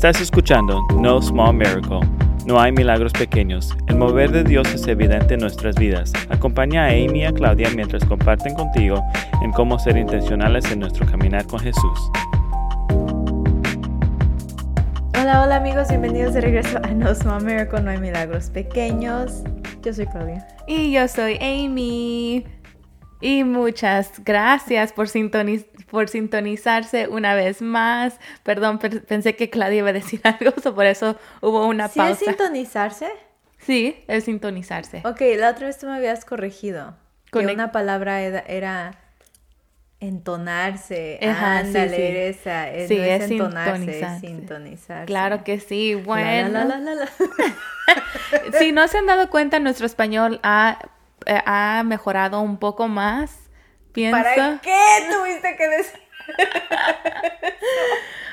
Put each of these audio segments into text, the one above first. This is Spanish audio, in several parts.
Estás escuchando No Small Miracle. No hay milagros pequeños. El mover de Dios es evidente en nuestras vidas. Acompaña a Amy y a Claudia mientras comparten contigo en cómo ser intencionales en nuestro caminar con Jesús. Hola, hola amigos, bienvenidos de regreso a No Small Miracle, no hay milagros pequeños. Yo soy Claudia. Y yo soy Amy. Y muchas gracias por, por sintonizarse una vez más. Perdón, pensé que Claudia iba a decir algo, por eso hubo una pausa. ¿Sí es sintonizarse? Sí, es sintonizarse. Ok, la otra vez tú me habías corregido. que una palabra era, entonarse. Ajá, sí, esa. Es, sí, es, entonarse, es sintonizarse. Claro que sí. Bueno. si no se han dado cuenta, nuestro español ha eh, ha mejorado un poco más. Pienso. ¿Para qué tuviste que decir?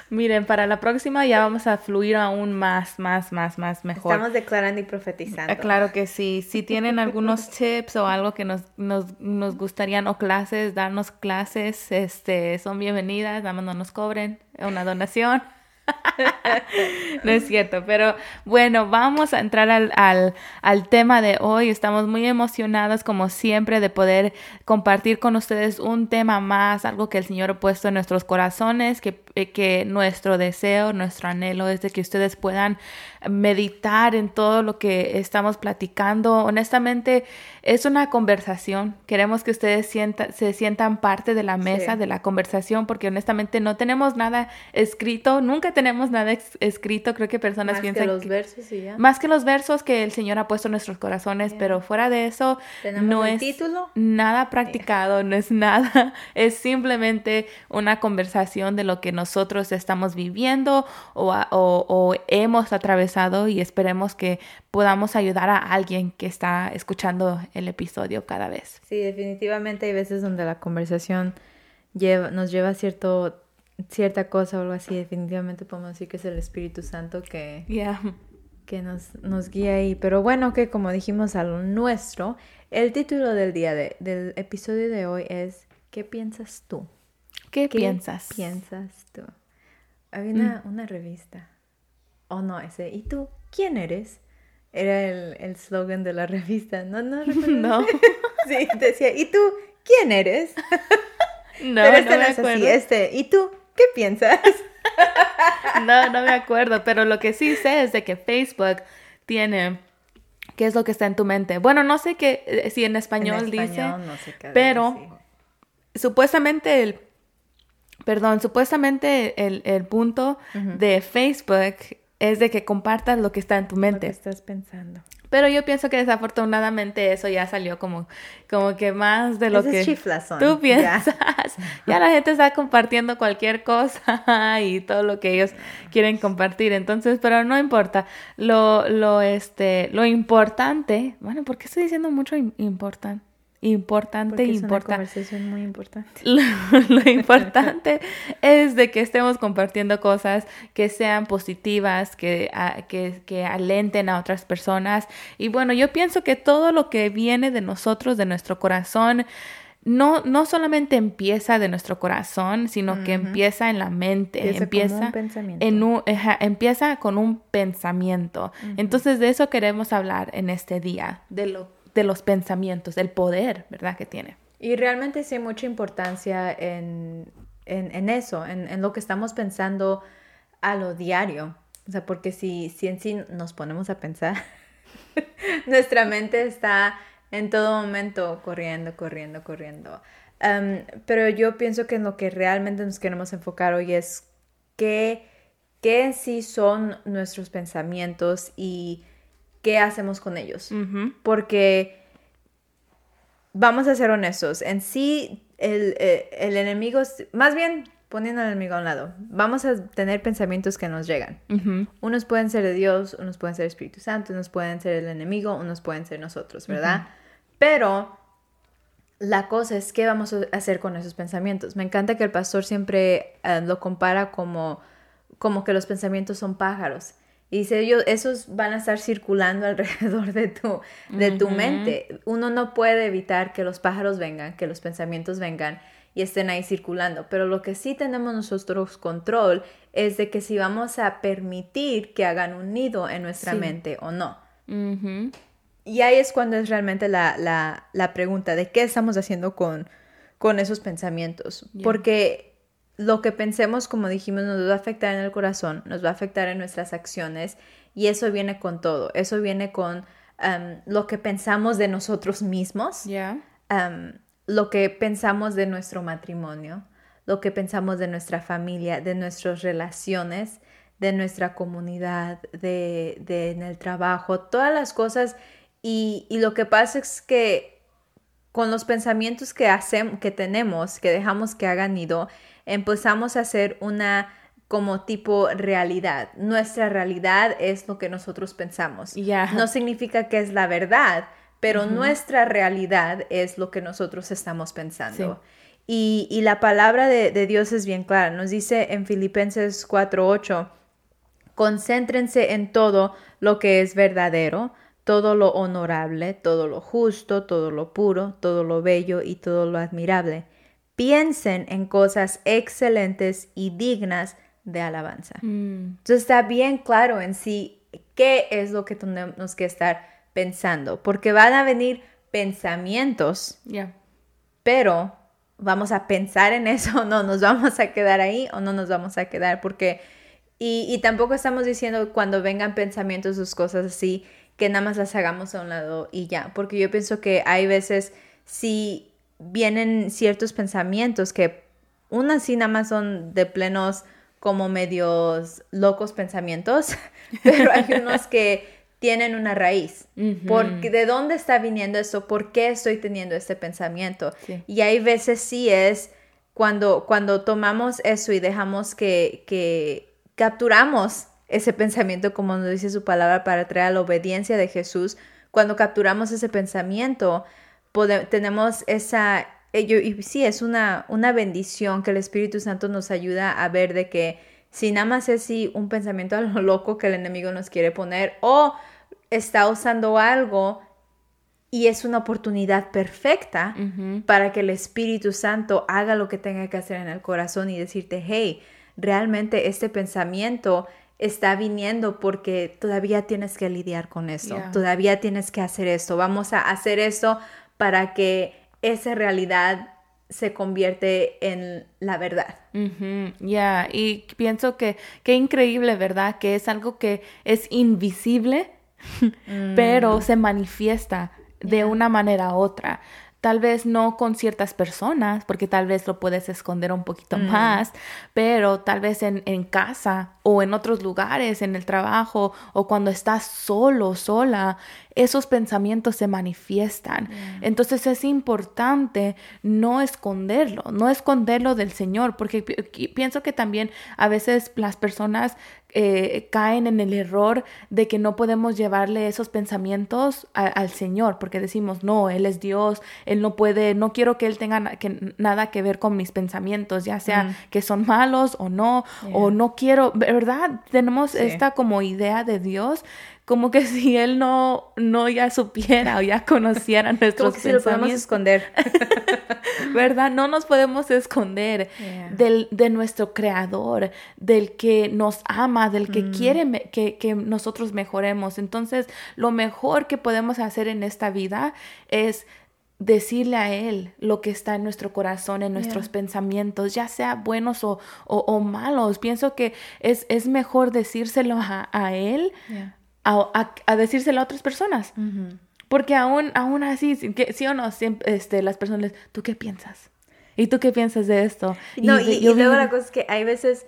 Miren, para la próxima ya vamos a fluir aún más, más, más, más mejor. Estamos declarando y profetizando. Eh, claro que sí. Si tienen algunos tips o algo que nos, nos, nos gustarían o clases, darnos clases, este, son bienvenidas, nada no nos cobren una donación. no es cierto, pero bueno, vamos a entrar al, al, al, tema de hoy. Estamos muy emocionadas, como siempre, de poder compartir con ustedes un tema más, algo que el Señor ha puesto en nuestros corazones, que, que nuestro deseo, nuestro anhelo es de que ustedes puedan meditar en todo lo que estamos platicando. Honestamente, es una conversación. Queremos que ustedes se sientan parte de la mesa, de la conversación, porque honestamente no tenemos nada escrito, nunca tenemos nada escrito. Creo que personas más piensan... Que los versos y ya. Más que los versos que el Señor ha puesto en nuestros corazones, pero fuera de eso, no es título? nada practicado, no es nada. Es simplemente una conversación de lo que nosotros estamos viviendo o, o hemos atravesado y esperemos que podamos ayudar a alguien que está escuchando el episodio cada vez. Sí, definitivamente hay veces donde la conversación lleva, nos lleva a cierto, cierta cosa o algo así. Definitivamente podemos decir que es el Espíritu Santo que, que nos, nos guía ahí. Pero bueno, que como dijimos a lo nuestro, el título del día de, del episodio de hoy es ¿Qué piensas tú? ¿Qué, piensas? piensas tú? Había una, mm. una revista oh no, ese, ¿y tú quién eres? Era el slogan de la revista, ¿no? No, no. sí, decía, ¿y tú quién eres? no, pero este no, me acuerdo. Así, este, ¿y tú qué piensas? no, no me acuerdo, pero lo que sí sé es de que Facebook tiene qué es lo que está en tu mente. Bueno, no sé qué, eh, si en español, en español dice, no sé qué pero supuestamente el, perdón, supuestamente el, el punto de Facebook es de que compartas lo que está en tu mente. Lo que estás pensando. Pero yo pienso que desafortunadamente eso ya salió como, como que más de lo que tú piensas. Ya. la gente está compartiendo cualquier cosa y todo lo que ellos quieren compartir. Entonces, pero no importa. Lo, lo, este, lo importante, bueno, ¿por qué estoy diciendo mucho importante? Importante es una conversación muy importante. Lo, importante es de que estemos compartiendo cosas que sean positivas, que, que, que, alenten a otras personas. Y bueno, yo pienso que todo lo que viene de nosotros, de nuestro corazón, no, no solamente empieza de nuestro corazón, sino que empieza en la mente, empieza, en un, empieza con un pensamiento. Entonces de eso queremos hablar en este día, de lo de los pensamientos, el poder, ¿verdad? Que tiene. Y realmente sí hay mucha importancia en, en, eso, en, en, lo que estamos pensando a lo diario. O sea, porque si, si en sí nos ponemos a pensar, nuestra mente está en todo momento corriendo, corriendo, corriendo. pero yo pienso que en lo que realmente nos queremos enfocar hoy es qué, qué en sí son nuestros pensamientos y qué hacemos con ellos. Porque vamos a ser honestos, en sí el, eh, el, enemigo, más bien poniendo al enemigo a un lado, vamos a tener pensamientos que nos llegan. Unos pueden ser de Dios, unos pueden ser Espíritu Santo, unos pueden ser el enemigo, unos pueden ser nosotros, ¿verdad? Pero la cosa es qué vamos a hacer con esos pensamientos. Me encanta que el pastor siempre eh, lo compara como, como que los pensamientos son pájaros y dice, ellos, esos van a estar circulando alrededor de tu, de tu mente. Uno no puede evitar que los pájaros vengan, que los pensamientos vengan y estén ahí circulando. Pero lo que sí tenemos nosotros control es de que si vamos a permitir que hagan un nido en nuestra mente o no. Y ahí es cuando es realmente la, pregunta de qué estamos haciendo con, con esos pensamientos. Porque lo que pensemos, como dijimos, nos va a afectar en el corazón, nos va a afectar en nuestras acciones y eso viene con todo. Eso viene con um, lo que pensamos de nosotros mismos, um, lo que pensamos de nuestro matrimonio, lo que pensamos de nuestra familia, de nuestras relaciones, de nuestra comunidad, de, en el trabajo, todas las cosas. Y, y lo que pasa es que con los pensamientos que hacemos, que tenemos, que dejamos que hagan nido, empezamos a hacer una como tipo realidad. Nuestra realidad es lo que nosotros pensamos. No significa que es la verdad, pero nuestra realidad es lo que nosotros estamos pensando. Y, la palabra de, de, Dios es bien clara. Nos dice en Filipenses 4:8, concéntrense en todo lo que es verdadero, todo lo honorable, todo lo justo, todo lo puro, todo lo bello y todo lo admirable piensen en cosas excelentes y dignas de alabanza. Mm. Entonces está bien claro en sí qué es lo que tenemos que estar pensando, porque van a venir pensamientos, pero vamos a pensar en eso o no, nos vamos a quedar ahí o no nos vamos a quedar, porque, y, y tampoco estamos diciendo cuando vengan pensamientos, sus cosas así, que nada más las hagamos a un lado y ya, porque yo pienso que hay veces, si vienen ciertos pensamientos que unas sí nada más son de plenos como medios locos pensamientos, pero hay unos que tienen una raíz. porque, ¿De dónde está viniendo eso? ¿Por qué estoy teniendo este pensamiento? Y hay veces sí es cuando, cuando tomamos eso y dejamos que, que capturamos ese pensamiento, como nos dice su palabra, para traer a la obediencia de Jesús, cuando capturamos ese pensamiento, tenemos esa, eh, y sí, es una, una bendición que el Espíritu Santo nos ayuda a ver de que si nada más es si un pensamiento a lo loco que el enemigo nos quiere poner o está usando algo y es una oportunidad perfecta para que el Espíritu Santo haga lo que tenga que hacer en el corazón y decirte, hey, realmente este pensamiento está viniendo porque todavía tienes que lidiar con eso, todavía tienes que hacer esto, vamos a hacer esto para que esa realidad se convierte en la verdad. Ya, y pienso que qué increíble, ¿verdad? Que es algo que es invisible, pero mm. se manifiesta de una manera u otra. Tal vez no con ciertas personas, porque tal vez lo puedes esconder un poquito mm. más, pero tal vez en, en, casa o en otros lugares, en el trabajo o cuando estás solo, sola, esos pensamientos se manifiestan. Entonces es importante no esconderlo, no esconderlo del Señor, porque pienso que también a veces las personas eh, caen en el error de que no podemos llevarle esos pensamientos al Señor, porque decimos, no, Él es Dios, Él no puede, no quiero que Él tenga que, nada que ver con mis pensamientos, ya sea mm. que son malos o no, o no quiero, ¿verdad? Tenemos esta como idea de Dios como que si él no, no ya supiera o ya conociera nuestros como que lo podemos esconder. ¿Verdad? No nos podemos esconder del, de nuestro creador, del que nos ama, del que mm. quiere que, que, nosotros mejoremos. Entonces, lo mejor que podemos hacer en esta vida es decirle a Él lo que está en nuestro corazón, en nuestros pensamientos, ya sea buenos o, o, malos. Pienso que es, es mejor decírselo a, a Él a, decírselo a otras personas. Porque aún, aún así, sí o no, siempre, este, las personas, ¿tú qué piensas? ¿Y tú qué piensas de esto? No, y, luego la cosa es que hay veces,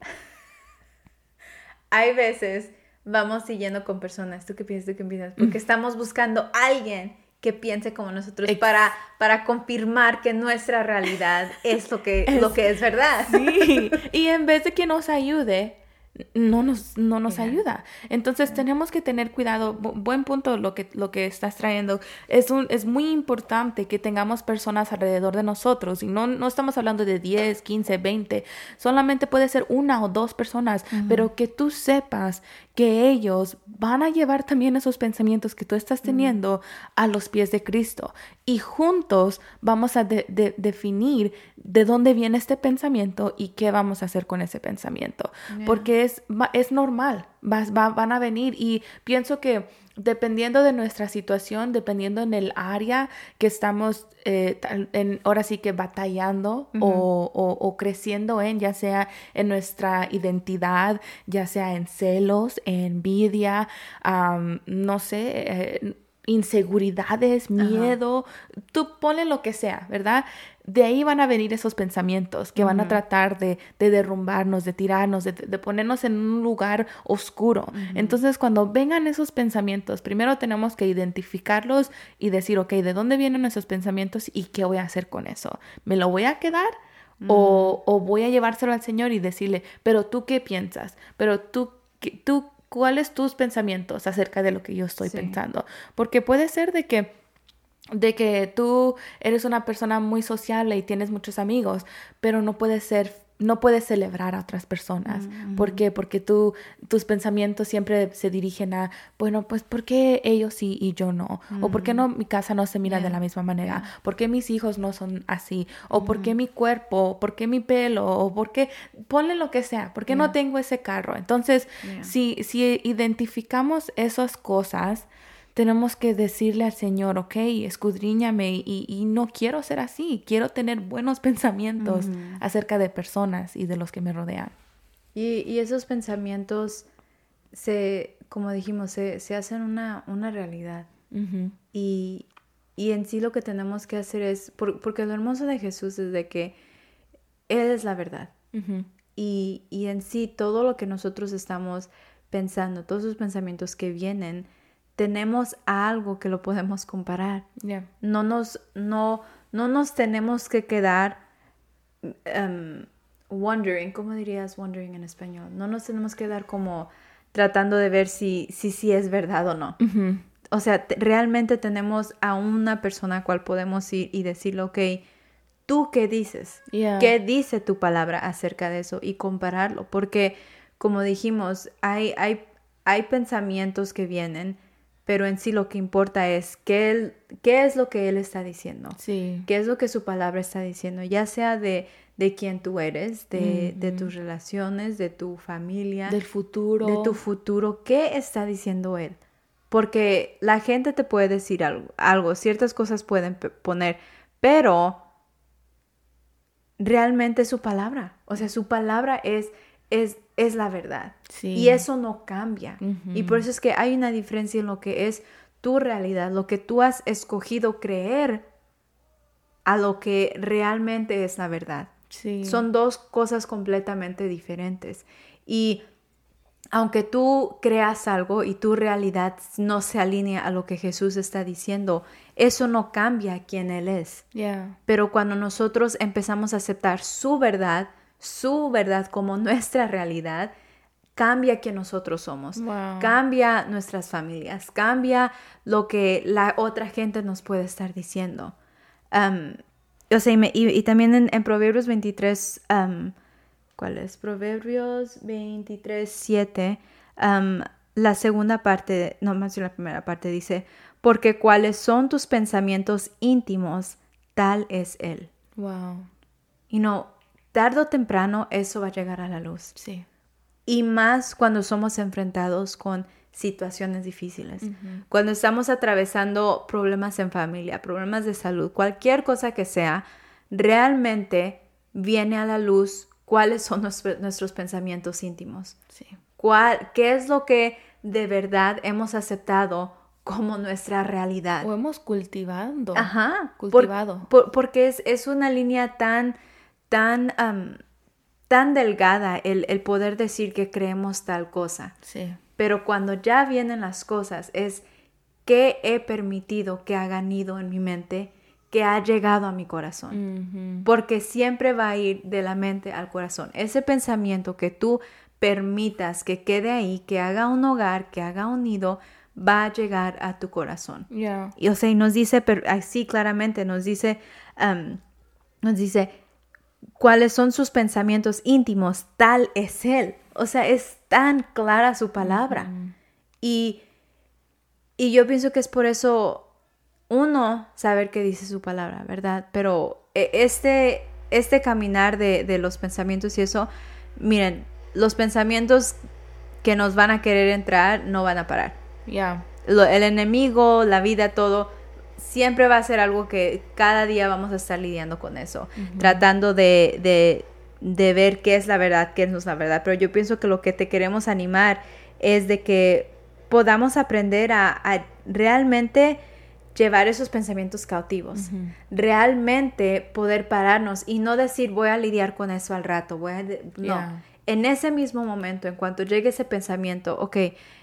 hay veces vamos siguiendo con personas, ¿tú qué piensas? ¿Tú qué piensas? Porque estamos buscando a alguien que piense como nosotros para, para confirmar que nuestra realidad es lo que, lo que es verdad. Sí, y en vez de que nos ayude, no nos, no nos ayuda. Entonces tenemos que tener cuidado. buen punto lo que, lo que estás trayendo. Es, un, es muy importante que tengamos personas alrededor de nosotros. Y no, no estamos hablando de 10, 15, 20. Solamente puede ser una o dos personas. Pero que tú sepas que ellos van a llevar también esos pensamientos que tú estás teniendo a los pies de Cristo. Y juntos vamos a definir de dónde viene este pensamiento y qué vamos a hacer con ese pensamiento. Porque es, es normal, van a venir y pienso que dependiendo de nuestra situación, dependiendo en el área que estamos eh, en, ahora sí que batallando o, creciendo en, ya sea en nuestra identidad, ya sea en celos, envidia, no sé, eh, inseguridades, miedo, tú ponle lo que sea, ¿verdad? De ahí van a venir esos pensamientos que van a tratar de, derrumbarnos, de tirarnos, de, ponernos en un lugar oscuro. Entonces, cuando vengan esos pensamientos, primero tenemos que identificarlos y decir, ok, ¿de dónde vienen esos pensamientos y qué voy a hacer con eso? ¿Me lo voy a quedar? O, o, voy a llevárselo al Señor y decirle, pero tú qué piensas, pero tú, tú cuáles tus pensamientos acerca de lo que yo estoy pensando. Porque puede ser de que de que tú eres una persona muy sociable y tienes muchos amigos, pero no puedes ser no puedes celebrar a otras personas. Mm, ¿Por qué? Porque tú, tus pensamientos siempre se dirigen a, bueno, pues ¿por qué ellos sí y yo no? ¿O por qué no mi casa no se mira de la misma manera? ¿Por qué mis hijos no son así? ¿O por qué mi cuerpo? ¿Por qué mi pelo? ¿O por qué? Ponle lo que sea. ¿Por qué no tengo ese carro? Entonces, si, si identificamos esas cosas, tenemos que decirle al Señor, ok, escudriñame y, no quiero ser así, quiero tener buenos pensamientos acerca de personas y de los que me rodean. Y, esos pensamientos se, como dijimos, se, hacen una, una realidad. y, en sí lo que tenemos que hacer es, porque lo hermoso de Jesús es de que Él es la verdad. y, y en sí todo lo que nosotros estamos pensando, todos esos pensamientos que vienen, tenemos algo que lo podemos comparar. No, nos, no, no nos tenemos que quedar um, wondering, ¿cómo dirías wondering en español? No nos tenemos que quedar como tratando de ver si si, si es verdad o no. O sea, realmente tenemos a una persona a cual podemos ir y decirle, ok, ¿tú qué dices? ¿Qué dice tu palabra acerca de eso? Y compararlo, porque como dijimos, hay, hay, hay pensamientos que vienen pero en sí lo que importa es qué, él, qué es lo que Él está diciendo, sí. qué es lo que su palabra está diciendo, ya sea de, de quién tú eres, de, de, tus relaciones, de tu familia, del futuro, de tu futuro, qué está diciendo Él. Porque la gente te puede decir algo, algo ciertas cosas pueden poner, pero realmente su palabra, o sea, su palabra es, es es la verdad. Y eso no cambia. Y por eso es que hay una diferencia en lo que es tu realidad, lo que tú has escogido creer a lo que realmente es la verdad. Son dos cosas completamente diferentes. Y aunque tú creas algo y tu realidad no se alinea a lo que Jesús está diciendo, eso no cambia quién Él es. Pero cuando nosotros empezamos a aceptar su verdad, su verdad como nuestra realidad, cambia quien nosotros somos, cambia nuestras familias, cambia lo que la otra gente nos puede estar diciendo. Um, y, también en, Proverbios 23, um, ¿cuál es? Proverbios 23, 7, um, la segunda parte, no más la primera parte dice, porque cuáles son tus pensamientos íntimos, tal es Él. Wow. Y no, tarde o temprano eso va a llegar a la luz. Sí. Y más cuando somos enfrentados con situaciones difíciles. Cuando estamos atravesando problemas en familia, problemas de salud, cualquier cosa que sea, realmente viene a la luz cuáles son nuestros pensamientos íntimos. Sí. ¿Cuál, ¿Qué es lo que de verdad hemos aceptado como nuestra realidad? O hemos cultivado. Ajá. Cultivado. porque es, es una línea tan tan, tan delgada el, el, poder decir que creemos tal cosa. Sí. Pero cuando ya vienen las cosas es que he permitido que hagan ido en mi mente, que ha llegado a mi corazón. Porque siempre va a ir de la mente al corazón. Ese pensamiento que tú permitas que quede ahí, que haga un hogar, que haga un nido, va a llegar a tu corazón. Y o sea, y nos dice así claramente, nos dice, um, nos dice cuáles son sus pensamientos íntimos, tal es él. O sea, es tan clara su palabra. y, y yo pienso que es por eso uno saber qué dice su palabra, ¿verdad? Pero e, este, este caminar de, de los pensamientos y eso, miren, los pensamientos que nos van a querer entrar no van a parar. Ya. El enemigo, la vida, todo, siempre va a ser algo que cada día vamos a estar lidiando con eso, tratando de, de, de, ver qué es la verdad, qué no es la verdad. Pero yo pienso que lo que te queremos animar es de que podamos aprender a, realmente llevar esos pensamientos cautivos, realmente poder pararnos y no decir voy a lidiar con eso al rato, voy a no, en ese mismo momento, en cuanto llegue ese pensamiento, ok,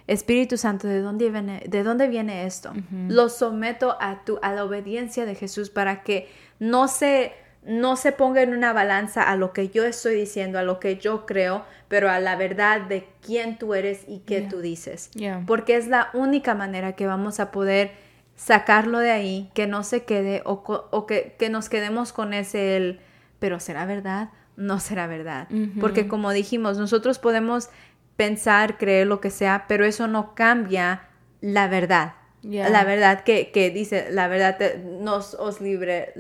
Espíritu Santo, ¿de dónde viene, de dónde viene esto? Lo someto a, tu, a la obediencia de Jesús para que no se, no se ponga en una balanza a lo que yo estoy diciendo, a lo que yo creo, pero a la verdad de quién tú eres y qué tú dices. Porque es la única manera que vamos a poder sacarlo de ahí, que no se quede o, o que, que, nos quedemos con ese el, pero será verdad no será verdad. Porque como dijimos, nosotros podemos pensar, creer lo que sea, pero eso no cambia la verdad. La verdad que, que, dice, la verdad nos os libre,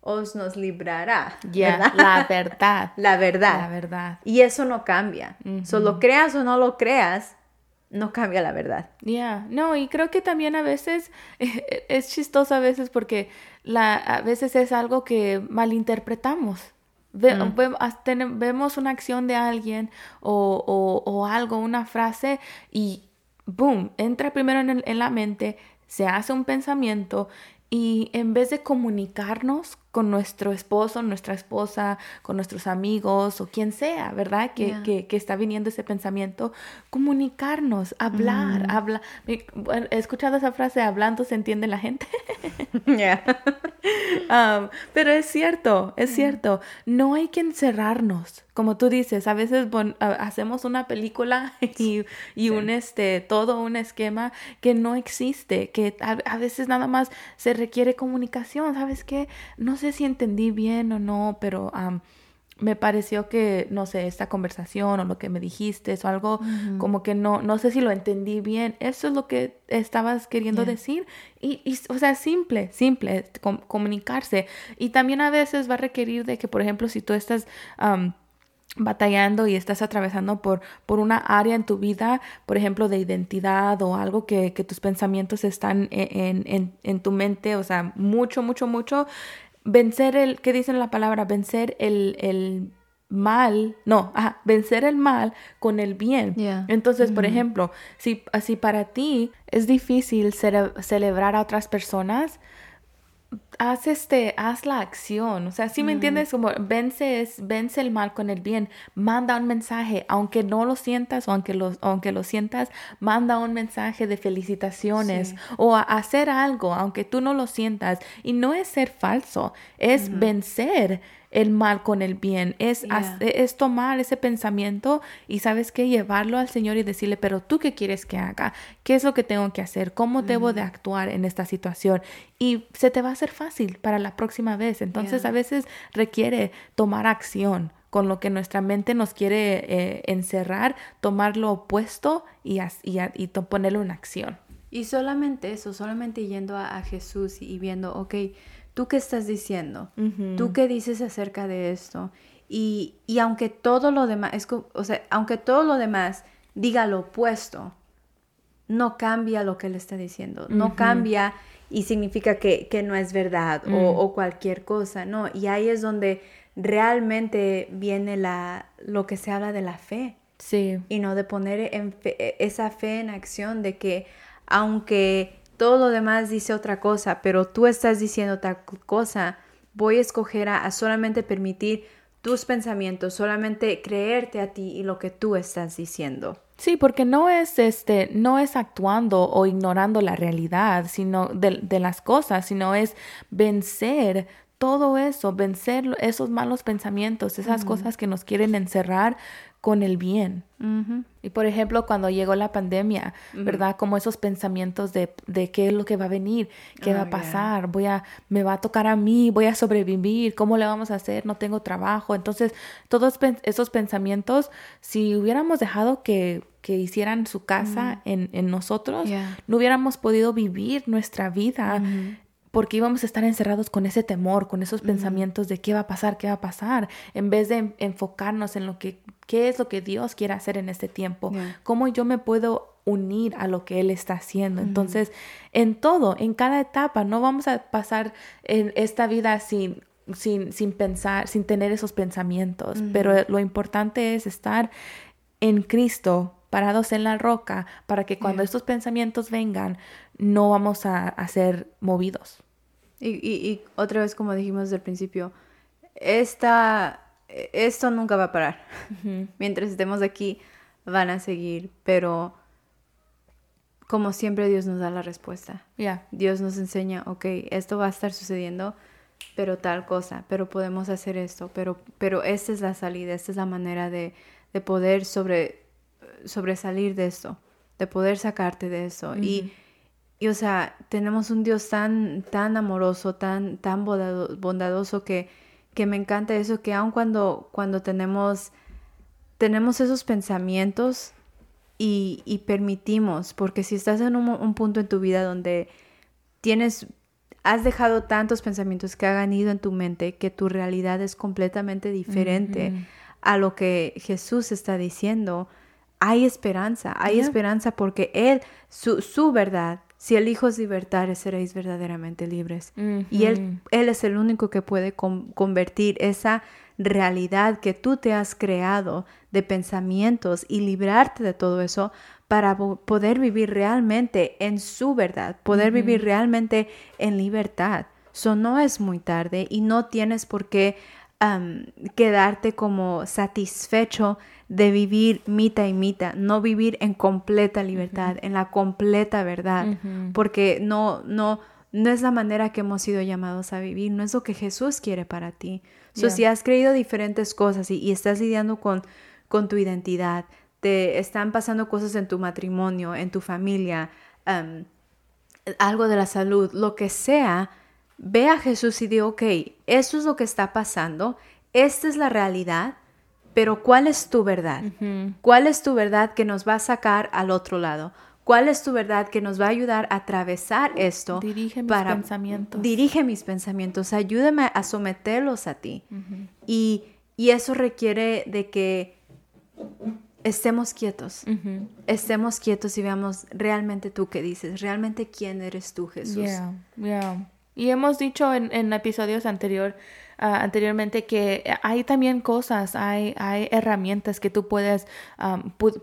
os nos librará. la verdad. la verdad. La verdad. Y eso no cambia. Solo creas o no lo creas, no cambia la verdad. Ya, no, y creo que también a veces es chistoso a veces porque la, a veces es algo que malinterpretamos. Mm. vemos una acción de alguien o, algo, una frase y boom, entra primero en, en la mente, se hace un pensamiento y en vez de comunicarnos con nuestro esposo, nuestra esposa, con nuestros amigos o quien sea, ¿verdad? Que, que, está viniendo ese pensamiento, comunicarnos, hablar, habla. He escuchado esa frase, hablando se entiende la gente. Um, pero es cierto, es cierto, no hay que encerrarnos. Como tú dices, a veces hacemos una película y, y un este, todo un esquema que no existe, que a, veces nada más se requiere comunicación, ¿sabes qué? No sé si entendí bien o no, pero me pareció que, no sé, esta conversación o lo que me dijiste o algo como que no, no sé si lo entendí bien. Eso es lo que estabas queriendo decir. Y, y, o sea, simple, simple, comunicarse. Y también a veces va a requerir de que, por ejemplo, si tú estás... batallando y estás atravesando por, por una área en tu vida, por ejemplo, de identidad o algo que, que tus pensamientos están en, en, en, tu mente, o sea, mucho, mucho, mucho, vencer el, ¿qué dice la palabra? Vencer el, el mal, no, ajá, vencer el mal con el bien. Entonces, por ejemplo, si, así para ti es difícil celebrar a otras personas, haz este, haz la acción, o sea, si me entiendes, como vence, es, vence el mal con el bien, manda un mensaje, aunque no lo sientas o aunque lo, aunque lo sientas, manda un mensaje de felicitaciones o hacer algo, aunque tú no lo sientas, y no es ser falso, es vencer el mal con el bien, es, es tomar ese pensamiento y sabes qué, llevarlo al Señor y decirle, pero tú qué quieres que haga, qué es lo que tengo que hacer, cómo debo de actuar en esta situación y se te va a hacer fácil para la próxima vez. Entonces a veces requiere tomar acción con lo que nuestra mente nos quiere eh, encerrar, tomar lo opuesto y, y, y ponerlo en acción. Y solamente eso, solamente yendo a, a Jesús y viendo, ok, ¿Tú qué estás diciendo? ¿Tú qué dices acerca de esto? Y, y aunque todo lo demás, es, o sea, aunque todo lo demás diga lo opuesto, no cambia lo que él está diciendo, no cambia y significa que, que no es verdad o, mm. o, cualquier cosa, no. Y ahí es donde realmente viene la, lo que se habla de la fe. Sí. Y no de poner esa fe en acción de que aunque todo lo demás dice otra cosa, pero tú estás diciendo otra cosa, voy a escoger a, solamente permitir tus pensamientos, solamente creerte a ti y lo que tú estás diciendo. Sí, porque no es este, no es actuando o ignorando la realidad, sino de, de las cosas, sino es vencer todo eso, vencer esos malos pensamientos, esas cosas que nos quieren encerrar con el bien. Y por ejemplo, cuando llegó la pandemia, ¿verdad? Como esos pensamientos de, de, qué es lo que va a venir, qué va a oh, pasar, voy a, me va a tocar a mí, voy a sobrevivir, ¿cómo le vamos a hacer? No tengo trabajo. Entonces, todos esos pensamientos, si hubiéramos dejado que, que hicieran su casa en, en, nosotros, no hubiéramos podido vivir nuestra vida porque íbamos a estar encerrados con ese temor, con esos pensamientos de qué va a pasar, qué va a pasar, en vez de enfocarnos en lo que, qué es lo que Dios quiere hacer en este tiempo, cómo yo me puedo unir a lo que Él está haciendo. Entonces, en todo, en cada etapa, no vamos a pasar en esta vida sin sin, sin pensar, sin tener esos pensamientos, pero lo importante es estar en Cristo, parados en la roca, para que cuando estos pensamientos vengan, no vamos a, a ser movidos. Y, y, otra vez, como dijimos desde el principio, esta, esto nunca va a parar. Mientras estemos aquí, van a seguir, pero como siempre Dios nos da la respuesta. Dios nos enseña, ok, esto va a estar sucediendo, pero tal cosa, pero podemos hacer esto, pero, pero esta es la salida, esta es la manera de, de poder sobre, sobresalir de esto, de poder sacarte de eso. Y y o sea, tenemos un Dios tan, tan amoroso, tan, tan bondadoso que, que me encanta eso, que aun cuando, cuando tenemos, tenemos esos pensamientos y, y permitimos, porque si estás en un, punto en tu vida donde tienes, has dejado tantos pensamientos que hagan ido en tu mente, que tu realidad es completamente diferente a lo que Jesús está diciendo, hay esperanza, hay esperanza porque Él, su, su verdad, si el Hijo libertar, seréis verdaderamente libres. Y él, él es el único que puede convertir esa realidad que tú te has creado de pensamientos y librarte de todo eso para poder vivir realmente en su verdad, poder vivir realmente en libertad. Eso no es muy tarde y no tienes por qué quedarte como satisfecho de vivir mita y mita, no vivir en completa libertad, en la completa verdad, porque no, no, no es la manera que hemos sido llamados a vivir, no es lo que Jesús quiere para ti. si has creído diferentes cosas y, estás lidiando con, con tu identidad, te están pasando cosas en tu matrimonio, en tu familia, algo de la salud, lo que sea, ve a Jesús y di, ok, eso es lo que está pasando, esta es la realidad, pero ¿cuál es tu verdad? ¿Cuál es tu verdad que nos va a sacar al otro lado? ¿Cuál es tu verdad que nos va a ayudar a atravesar esto? Dirige mis pensamientos. Dirige mis pensamientos, ayúdame a someterlos a ti. y, y, eso requiere de que estemos quietos, estemos quietos y veamos realmente tú qué dices, realmente quién eres tú, Jesús. Yeah, Y hemos dicho en, en episodios anteriores Ah, anteriormente que hay también cosas, hay, hay herramientas que tú puedes,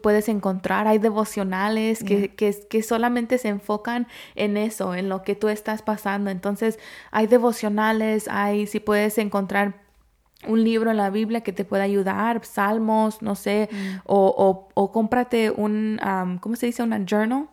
puedes encontrar, hay devocionales que, que, que, solamente se enfocan en eso, en lo que tú estás pasando. Entonces, hay devocionales, hay, si puedes encontrar un libro en la Biblia que te pueda ayudar, salmos, no sé, mm. o, o, o, cómprate un, ¿cómo se dice? Una journal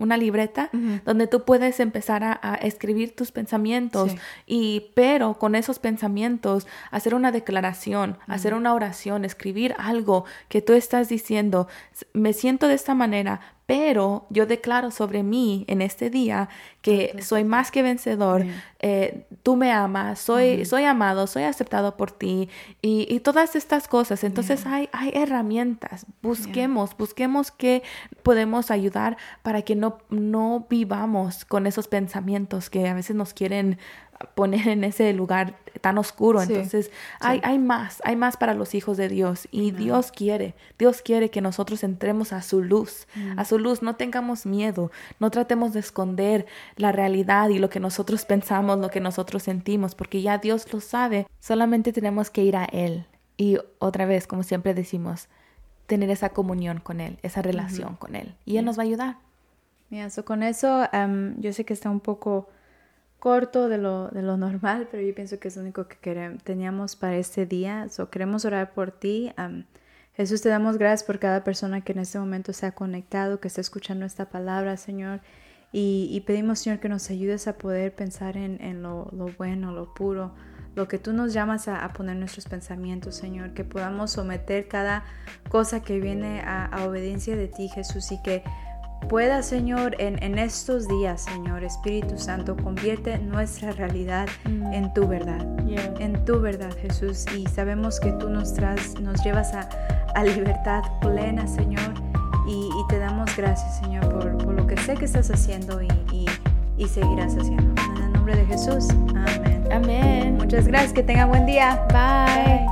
una libreta donde tú puedes empezar a, escribir tus pensamientos y pero con esos pensamientos hacer una declaración, hacer una oración, escribir algo que tú estás diciendo, me siento de esta manera, pero yo declaro sobre mí en este día que soy más que vencedor, eh, tú me amas, soy, soy amado, soy aceptado por ti y, todas estas cosas. Entonces hay, hay herramientas, busquemos, busquemos qué podemos ayudar para que no, no vivamos con esos pensamientos que a veces nos quieren poner en ese lugar tan oscuro. Entonces, Hay, hay más, hay más para los hijos de Dios. Y Dios quiere, Dios quiere que nosotros entremos a su luz, mm. a su luz. No tengamos miedo, no tratemos de esconder la realidad y lo que nosotros pensamos, lo que nosotros sentimos, porque ya Dios lo sabe. Solamente tenemos que ir a Él. Y otra vez, como siempre decimos, tener esa comunión con Él, esa relación con Él. Y Él nos va a ayudar. Mira, con eso, yo sé que está un poco corto de lo, de lo normal, pero yo pienso que es lo único que queremos, teníamos para este día. So, queremos orar por ti. Jesús, te damos gracias por cada persona que en este momento se ha conectado, que está escuchando esta palabra, Señor. Y, pedimos, Señor, que nos ayudes a poder pensar en, en lo, lo, bueno, lo puro, lo que tú nos llamas a, poner nuestros pensamientos, Señor, que podamos someter cada cosa que viene a, obediencia de ti, Jesús, y que pueda, Señor, en, estos días, Señor, Espíritu Santo, convierte nuestra realidad mm. en tu verdad, en tu verdad, Jesús. Y sabemos que tú nos, tras, nos llevas a, libertad plena, Señor, y, te damos gracias, Señor, por, lo que sé que estás haciendo y, y seguirás haciendo. En el nombre de Jesús, amén. Amén. Muchas gracias, que tenga buen día. Bye.